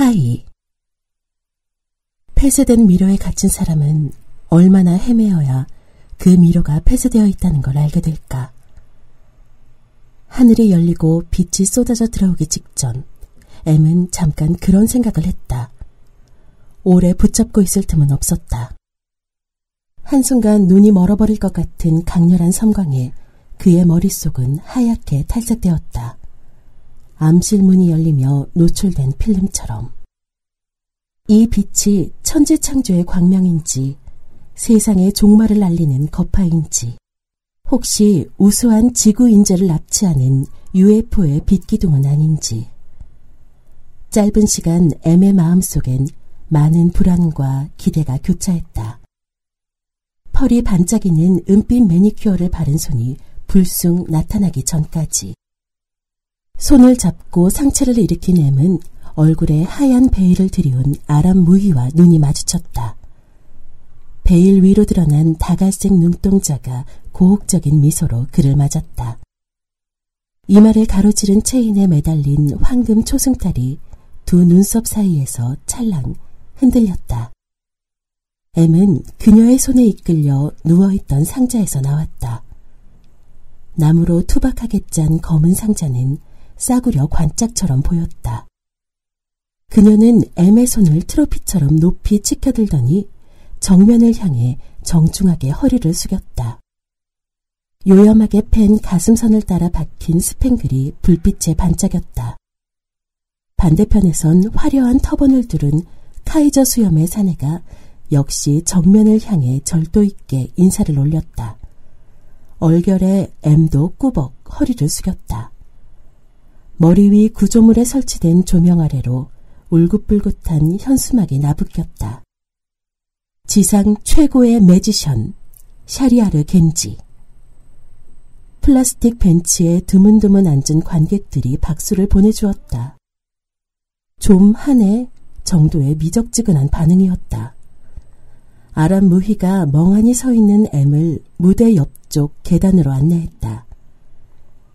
하이 폐쇄된 미로에 갇힌 사람은 얼마나 헤매어야 그 미로가 폐쇄되어 있다는 걸 알게 될까? 하늘이 열리고 빛이 쏟아져 들어오기 직전 M은 잠깐 그런 생각을 했다. 오래 붙잡고 있을 틈은 없었다. 한순간 눈이 멀어버릴 것 같은 강렬한 섬광에 그의 머릿속은 하얗게 탈색되었다. 암실문이 열리며 노출된 필름처럼. 이 빛이 천지창조의 광명인지 세상의 종말을 알리는 거파인지 혹시 우수한 지구 인재를 납치하는 UFO의 빛기둥은 아닌지 짧은 시간 M의 마음속엔 많은 불안과 기대가 교차했다. 펄이 반짝이는 은빛 매니큐어를 바른 손이 불쑥 나타나기 전까지. 손을 잡고 상체를 일으킨 M은 얼굴에 하얀 베일을 들이운 아람 무희와 눈이 마주쳤다. 베일 위로 드러난 다갈색 눈동자가 고혹적인 미소로 그를 맞았다. 이마를 가로지른 체인에 매달린 황금 초승달이 두 눈썹 사이에서 찰랑 흔들렸다. M은 그녀의 손에 이끌려 누워있던 상자에서 나왔다. 나무로 투박하게 짠 검은 상자는 싸구려 관짝처럼 보였다. 그녀는 M의 손을 트로피처럼 높이 치켜들더니 정면을 향해 정중하게 허리를 숙였다. 요염하게 팬 가슴선을 따라 박힌 스팽글이 불빛에 반짝였다. 반대편에선 화려한 터번을 두른 카이저 수염의 사내가 역시 정면을 향해 절도 있게 인사를 올렸다. 얼결에 M도 꾸벅 허리를 숙였다. 머리 위 구조물에 설치된 조명 아래로 울긋불긋한 현수막이 나부꼈다. 지상 최고의 매지션 샤리아르 겐지 플라스틱 벤치에 드문드문 앉은 관객들이 박수를 보내주었다. 좀 하네 정도의 미적지근한 반응이었다. 아람 무희가 멍하니 서 있는 M을 무대 옆쪽 계단으로 안내했다.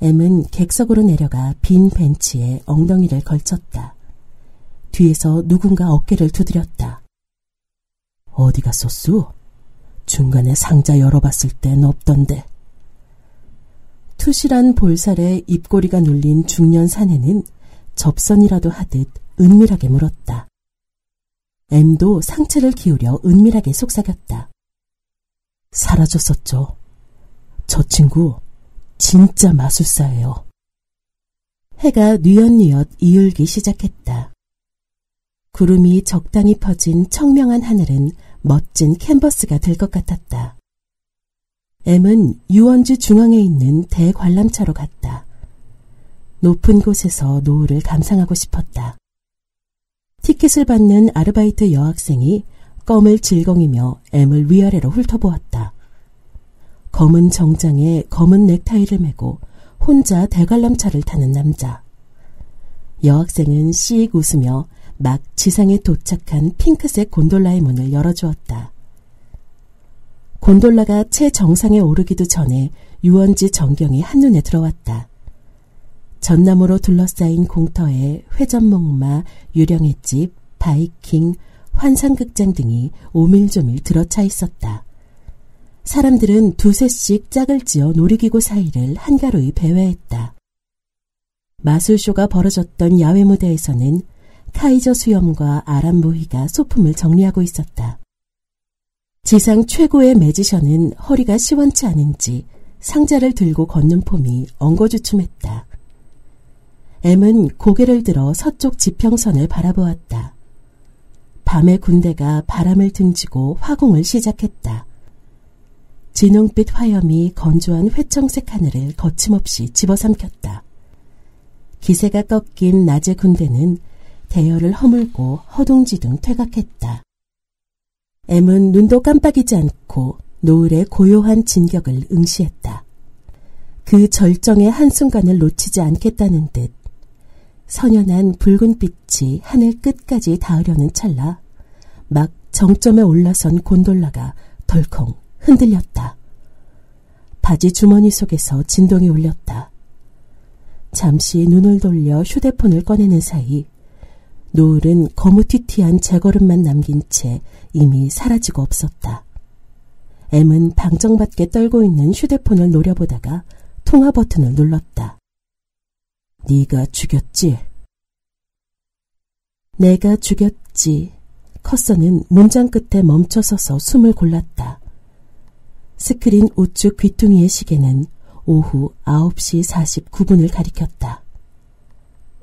M은 객석으로 내려가 빈 벤치에 엉덩이를 걸쳤다. 뒤에서 누군가 어깨를 두드렸다. 어디 갔었수? 중간에 상자 열어봤을 땐 없던데. 투실한 볼살에 입꼬리가 눌린 중년 사내는 접선이라도 하듯 은밀하게 물었다. M도 상체를 기울여 은밀하게 속삭였다. 사라졌었죠. 저 친구 진짜 마술사예요. 해가 뉘엿뉘엿 이을기 시작했다. 구름이 적당히 퍼진 청명한 하늘은 멋진 캔버스가 될 것 같았다. M은 유원지 중앙에 있는 대관람차로 갔다. 높은 곳에서 노을을 감상하고 싶었다. 티켓을 받는 아르바이트 여학생이 껌을 질겅이며 M을 위아래로 훑어보았다. 검은 정장에 검은 넥타이를 메고 혼자 대관람차를 타는 남자. 여학생은 씩 웃으며 막 지상에 도착한 핑크색 곤돌라의 문을 열어주었다. 곤돌라가 최정상에 오르기도 전에 유원지 전경이 한눈에 들어왔다. 전나무로 둘러싸인 공터에 회전목마, 유령의 집, 바이킹, 환상극장 등이 오밀조밀 들어차 있었다. 사람들은 두세씩 짝을 지어 놀이기구 사이를 한가로이 배회했다. 마술쇼가 벌어졌던 야외 무대에서는 카이저 수염과 아람 모희가 소품을 정리하고 있었다. 지상 최고의 매지션은 허리가 시원치 않은지 상자를 들고 걷는 폼이 엉거주춤했다. M은 고개를 들어 서쪽 지평선을 바라보았다. 밤의 군대가 바람을 등지고 화공을 시작했다. 진홍빛 화염이 건조한 회청색 하늘을 거침없이 집어삼켰다. 기세가 꺾인 낮의 군대는 대열을 허물고 허둥지둥 퇴각했다. M은 눈도 깜빡이지 않고 노을의 고요한 진격을 응시했다. 그 절정의 한순간을 놓치지 않겠다는 듯 선연한 붉은 빛이 하늘 끝까지 닿으려는 찰나 막 정점에 올라선 곤돌라가 덜컹 흔들렸다. 바지 주머니 속에서 진동이 울렸다. 잠시 눈을 돌려 휴대폰을 꺼내는 사이 노을은 거무튀튀한 제걸음만 남긴 채 이미 사라지고 없었다. M은 방정받게 떨고 있는 휴대폰을 노려보다가 통화 버튼을 눌렀다. 네가 죽였지? 내가 죽였지. 커서는 문장 끝에 멈춰서서 숨을 골랐다. 스크린 우측 귀퉁이의 시계는 오후 9시 49분을 가리켰다.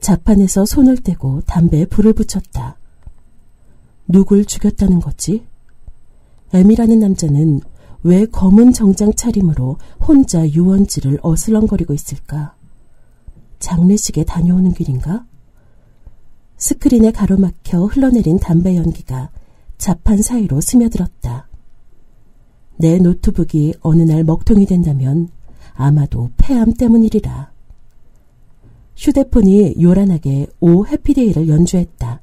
자판에서 손을 떼고 담배에 불을 붙였다. 누굴 죽였다는 거지? M이라는 남자는 왜 검은 정장 차림으로 혼자 유원지를 어슬렁거리고 있을까? 장례식에 다녀오는 길인가? 스크린에 가로막혀 흘러내린 담배 연기가 자판 사이로 스며들었다. 내 노트북이 어느 날 먹통이 된다면 아마도 폐암 때문이리라. 휴대폰이 요란하게 오 해피데이를 연주했다.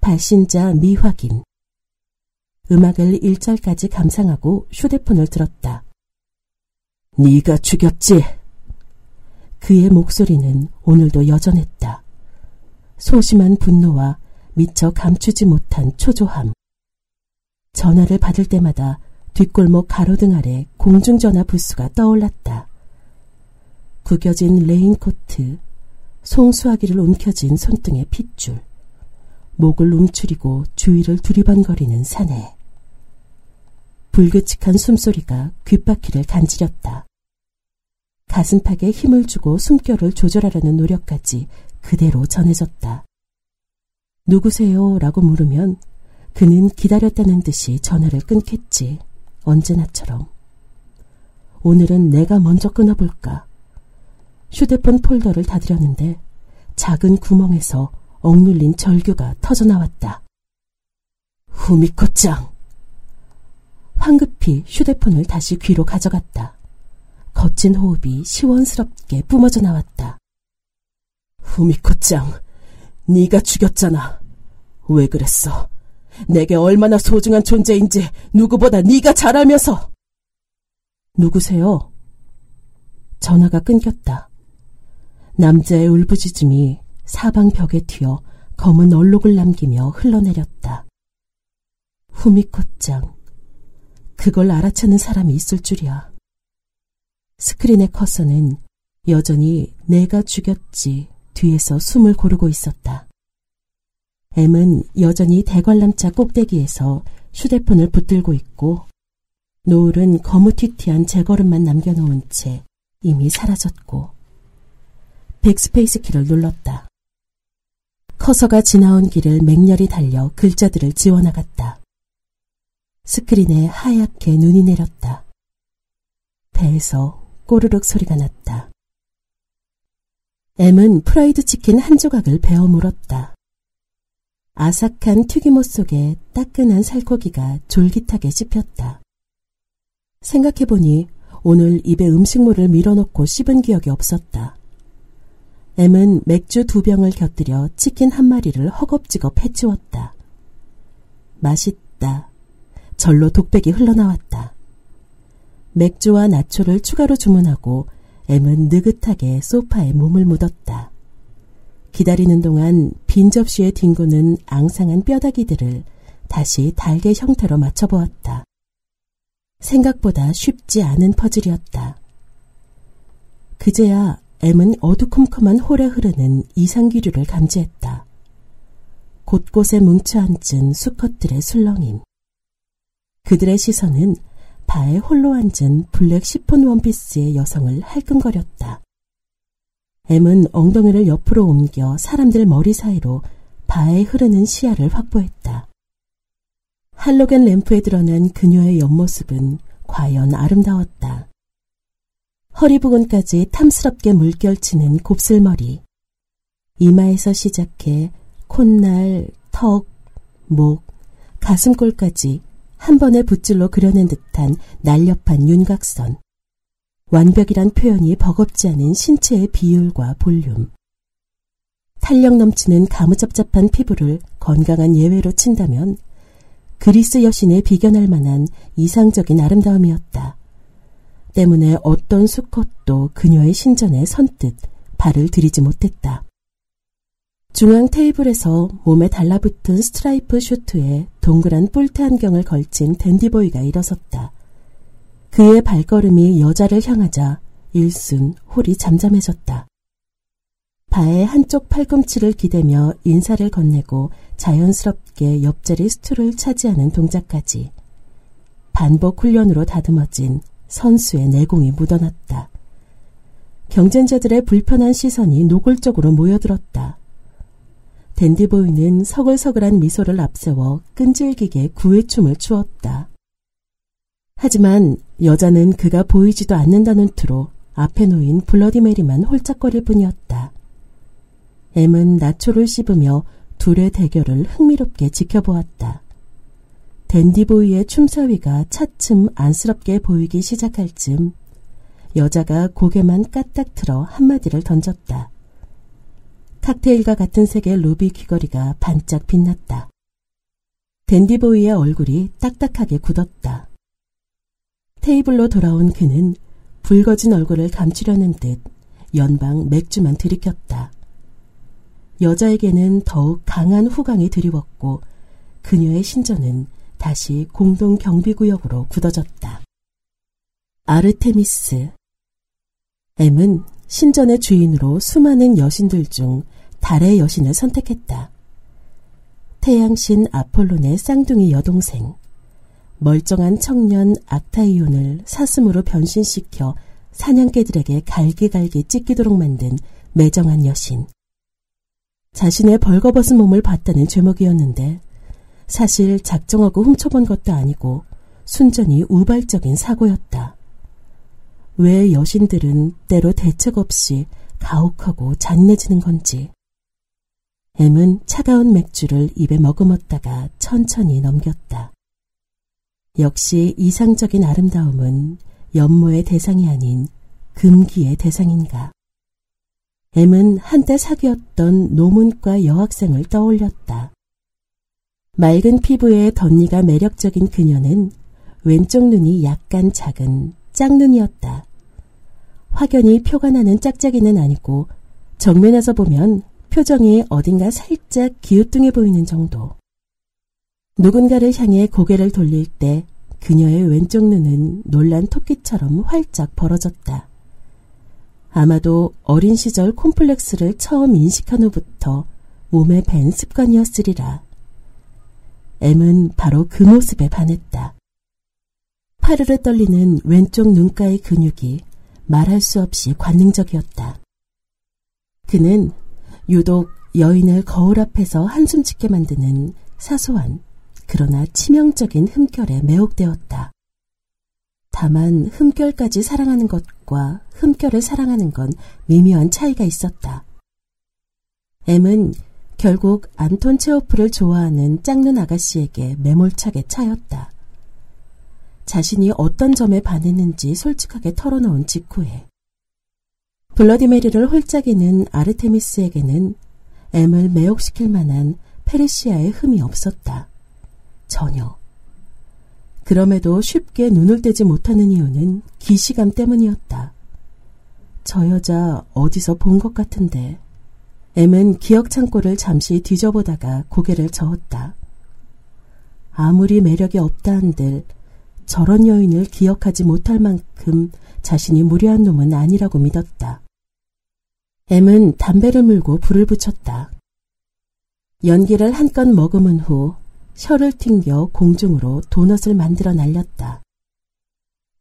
발신자 미확인. 음악을 1절까지 감상하고 휴대폰을 들었다. 네가 죽였지? 그의 목소리는 오늘도 여전했다. 소심한 분노와 미처 감추지 못한 초조함. 전화를 받을 때마다 뒷골목 가로등 아래 공중전화 부스가 떠올랐다. 구겨진 레인코트, 송수화기를 움켜쥔 손등의 핏줄, 목을 움츠리고 주위를 두리번거리는 사내. 불규칙한 숨소리가 귓바퀴를 간지렸다. 가슴팍에 힘을 주고 숨결을 조절하려는 노력까지 그대로 전해졌다. 누구세요? 라고 물으면 그는 기다렸다는 듯이 전화를 끊겠지. 언제나처럼. 오늘은 내가 먼저 끊어볼까. 휴대폰 폴더를 닫으려는데 작은 구멍에서 억눌린 절규가 터져나왔다. 후미코짱! 황급히 휴대폰을 다시 귀로 가져갔다. 거친 호흡이 시원스럽게 뿜어져 나왔다. 후미코짱, 네가 죽였잖아. 왜 그랬어? 내게 얼마나 소중한 존재인지 누구보다 네가 잘 알면서. 누구세요? 전화가 끊겼다. 남자의 울부짖음이 사방 벽에 튀어 검은 얼룩을 남기며 흘러내렸다. 후미코짱, 그걸 알아채는 사람이 있을 줄이야. 스크린의 커서는 여전히 내가 죽였지 뒤에서 숨을 고르고 있었다. M은 여전히 대관람차 꼭대기에서 휴대폰을 붙들고 있고 노을은 거무튀튀한 제걸음만 남겨놓은 채 이미 사라졌고 백스페이스 키를 눌렀다. 커서가 지나온 길을 맹렬히 달려 글자들을 지워나갔다. 스크린에 하얗게 눈이 내렸다. 배에서 꼬르륵 소리가 났다. M은 프라이드 치킨 한 조각을 베어 물었다. 아삭한 튀김옷 속에 따끈한 살코기가 졸깃하게 씹혔다. 생각해보니 오늘 입에 음식물을 밀어넣고 씹은 기억이 없었다. M은 맥주 두 병을 곁들여 치킨 한 마리를 허겁지겁 해치웠다. 맛있다. 절로 독백이 흘러나왔다. 맥주와 나초를 추가로 주문하고 M은 느긋하게 소파에 몸을 묻었다. 기다리는 동안 빈 접시에 뒹구는 앙상한 뼈다귀들을 다시 달개 형태로 맞춰보았다. 생각보다 쉽지 않은 퍼즐이었다. 그제야 M은 어두컴컴한 홀에 흐르는 이상기류를 감지했다. 곳곳에 뭉쳐앉은 수컷들의 술렁임. 그들의 시선은 바에 홀로 앉은 블랙 시폰 원피스의 여성을 할끔거렸다. M은 엉덩이를 옆으로 옮겨 사람들 머리 사이로 바에 흐르는 시야를 확보했다. 할로겐 램프에 드러난 그녀의 옆모습은 과연 아름다웠다. 허리 부근까지 탐스럽게 물결치는 곱슬머리. 이마에서 시작해 콧날, 턱, 목, 가슴골까지 한 번의 붓질로 그려낸 듯한 날렵한 윤곽선. 완벽이란 표현이 버겁지 않은 신체의 비율과 볼륨. 탄력 넘치는 가무잡잡한 피부를 건강한 예외로 친다면 그리스 여신에 비견할 만한 이상적인 아름다움이었다. 때문에 어떤 수컷도 그녀의 신전에 선뜻 발을 들이지 못했다. 중앙 테이블에서 몸에 달라붙은 스트라이프 슈트에 동그란 뿔테 안경을 걸친 댄디보이가 일어섰다. 그의 발걸음이 여자를 향하자 일순 홀이 잠잠해졌다. 바에 한쪽 팔꿈치를 기대며 인사를 건네고 자연스럽게 옆자리 스툴을 차지하는 동작까지 반복 훈련으로 다듬어진 선수의 내공이 묻어났다. 경쟁자들의 불편한 시선이 노골적으로 모여들었다. 댄디보이는 서글서글한 미소를 앞세워 끈질기게 구애춤을 추었다. 하지만 여자는 그가 보이지도 않는다는 투로 앞에 놓인 블러디 메리만 홀짝거릴 뿐이었다. 엠은 나초를 씹으며 둘의 대결을 흥미롭게 지켜보았다. 댄디보이의 춤사위가 차츰 안쓰럽게 보이기 시작할 즈음 여자가 고개만 까딱 틀어 한마디를 던졌다. 칵테일과 같은 색의 루비 귀걸이가 반짝 빛났다. 댄디보이의 얼굴이 딱딱하게 굳었다. 테이블로 돌아온 그는 붉어진 얼굴을 감추려는 듯 연방 맥주만 들이켰다. 여자에게는 더욱 강한 후광이 드리웠고 그녀의 신전은 다시 공동 경비구역으로 굳어졌다. 아르테미스 M은 신전의 주인으로 수많은 여신들 중 달의 여신을 선택했다. 태양신 아폴론의 쌍둥이 여동생, 멀쩡한 청년 악타이온을 사슴으로 변신시켜 사냥개들에게 갈기갈기 찢기도록 만든 매정한 여신. 자신의 벌거벗은 몸을 봤다는 죄목이었는데 사실 작정하고 훔쳐본 것도 아니고 순전히 우발적인 사고였다. 왜 여신들은 때로 대책 없이 가혹하고 잔인해지는 건지. M은 차가운 맥주를 입에 머금었다가 천천히 넘겼다. 역시 이상적인 아름다움은 연모의 대상이 아닌 금기의 대상인가. M은 한때 사귀었던 노문과 여학생을 떠올렸다. 맑은 피부에 덧니가 매력적인 그녀는 왼쪽 눈이 약간 작은 짝눈이었다. 확연히 표가 나는 짝짝이는 아니고 정면에서 보면 표정이 어딘가 살짝 기우뚱해 보이는 정도. 누군가를 향해 고개를 돌릴 때 그녀의 왼쪽 눈은 놀란 토끼처럼 활짝 벌어졌다. 아마도 어린 시절 콤플렉스를 처음 인식한 후부터 몸에 밴 습관이었으리라. M은 바로 그 모습에 반했다. 파르르 떨리는 왼쪽 눈가의 근육이 말할 수 없이 관능적이었다. 그는 유독 여인을 거울 앞에서 한숨 짓게 만드는 사소한 그러나 치명적인 흠결에 매혹되었다. 다만 흠결까지 사랑하는 것과 흠결을 사랑하는 건 미묘한 차이가 있었다. M은 결국 안톤 체오프를 좋아하는 짝눈 아가씨에게 매몰차게 차였다. 자신이 어떤 점에 반했는지 솔직하게 털어놓은 직후에 블러디메리를 홀짝이는 아르테미스에게는 M을 매혹시킬 만한 페르시아의 흠이 없었다. 전혀. 그럼에도 쉽게 눈을 떼지 못하는 이유는 기시감 때문이었다. 저 여자 어디서 본 것 같은데. M은 기억 창고를 잠시 뒤져보다가 고개를 저었다. 아무리 매력이 없다 한들 저런 여인을 기억하지 못할 만큼 자신이 무례한 놈은 아니라고 믿었다. M은 담배를 물고 불을 붙였다. 연기를 한껏 머금은 후 혀를 튕겨 공중으로 도넛을 만들어 날렸다.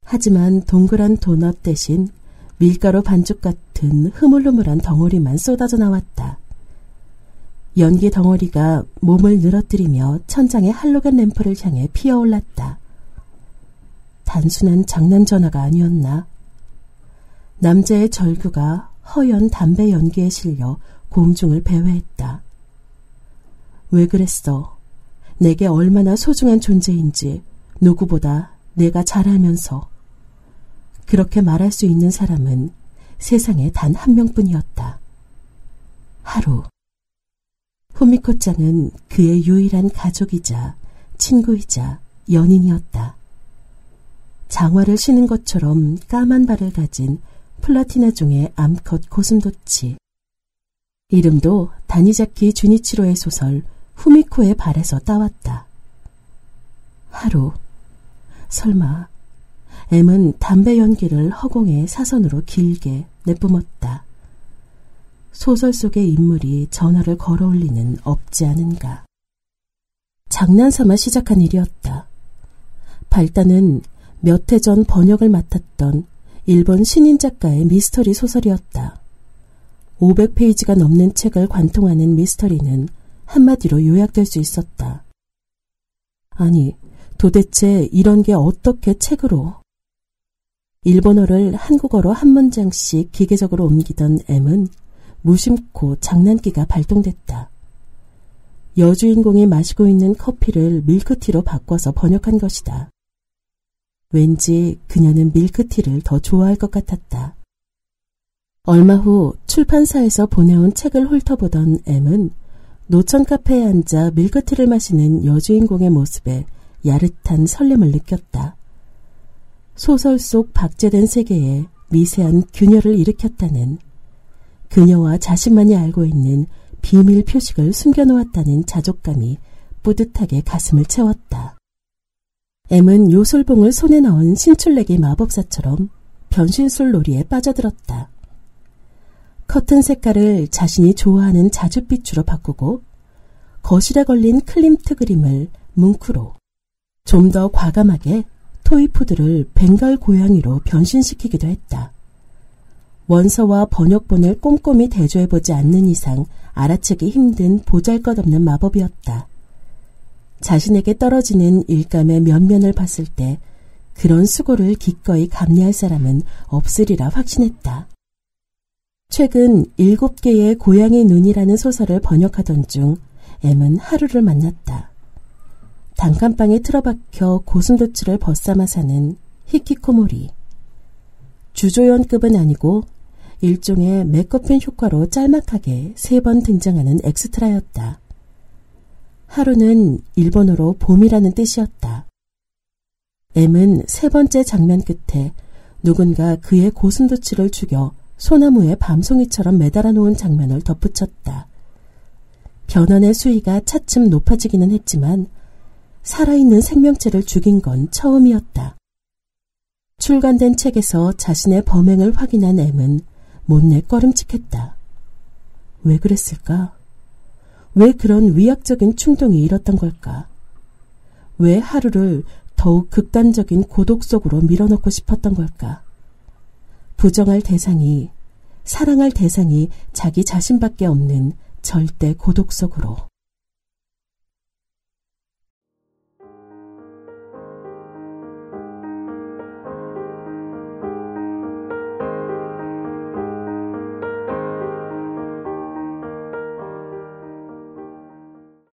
하지만 동그란 도넛 대신 밀가루 반죽 같은 흐물흐물한 덩어리만 쏟아져 나왔다. 연기 덩어리가 몸을 늘어뜨리며 천장의 할로겐 램프를 향해 피어올랐다. 단순한 장난 전화가 아니었나? 남자의 절규가 허연 담배 연기에 실려 공중을 배회했다. 왜 그랬어? 내게 얼마나 소중한 존재인지 누구보다 내가 잘 알면서 그렇게 말할 수 있는 사람은 세상에 단 한 명뿐이었다. 하루. 후미코짱은 그의 유일한 가족이자 친구이자 연인이었다. 장화를 신은 것처럼 까만 발을 가진 플라티나 종의 암컷 고슴도치. 이름도 다니자키 주니치로의 소설 후미코의 발에서 따왔다. 하루. 설마 M은 담배 연기를 허공에 사선으로 길게 내뿜었다. 소설 속의 인물이 전화를 걸어 올리는 없지 않은가. 장난삼아 시작한 일이었다. 발단은 몇 해 전 번역을 맡았던 일본 신인 작가의 미스터리 소설이었다. 500페이지가 넘는 책을 관통하는 미스터리는 한마디로 요약될 수 있었다. 아니, 도대체 이런 게 어떻게 책으로? 일본어를 한국어로 한 문장씩 기계적으로 옮기던 M은 무심코 장난기가 발동됐다. 여주인공이 마시고 있는 커피를 밀크티로 바꿔서 번역한 것이다. 왠지 그녀는 밀크티를 더 좋아할 것 같았다. 얼마 후 출판사에서 보내온 책을 훑어보던 M은 노천 카페에 앉아 밀크티를 마시는 여주인공의 모습에 야릇한 설렘을 느꼈다. 소설 속 박제된 세계에 미세한 균열을 일으켰다는 그녀와 자신만이 알고 있는 비밀 표식을 숨겨놓았다는 자족감이 뿌듯하게 가슴을 채웠다. M은 요술봉을 손에 넣은 신출내기 마법사처럼 변신술 놀이에 빠져들었다. 커튼 색깔을 자신이 좋아하는 자줏빛으로 바꾸고 거실에 걸린 클림트 그림을 뭉크로 좀 더 과감하게 토이푸드를 벵갈 고양이로 변신시키기도 했다. 원서와 번역본을 꼼꼼히 대조해보지 않는 이상 알아채기 힘든 보잘것없는 마법이었다. 자신에게 떨어지는 일감의 면면을 봤을 때 그런 수고를 기꺼이 감내할 사람은 없으리라 확신했다. 최근 일곱 개의 고양이 눈이라는 소설을 번역하던 중 M은 하루를 만났다. 단칸방에 틀어박혀 고슴도치를 벗삼아 사는 히키코모리. 주조연급은 아니고 일종의 메커핀 효과로 짤막하게 세 번 등장하는 엑스트라였다. 하루는 일본어로 봄이라는 뜻이었다. M은 세 번째 장면 끝에 누군가 그의 고슴도치를 죽여 소나무에 밤송이처럼 매달아 놓은 장면을 덧붙였다. 변환의 수위가 차츰 높아지기는 했지만 살아있는 생명체를 죽인 건 처음이었다. 출간된 책에서 자신의 범행을 확인한 M은 못내 꺼림칙했다. 왜 그랬을까? 왜 그런 위약적인 충동이 일었던 걸까? 왜 하루를 더욱 극단적인 고독 속으로 밀어넣고 싶었던 걸까? 부정할 대상이, 사랑할 대상이 자기 자신밖에 없는 절대 고독 속으로.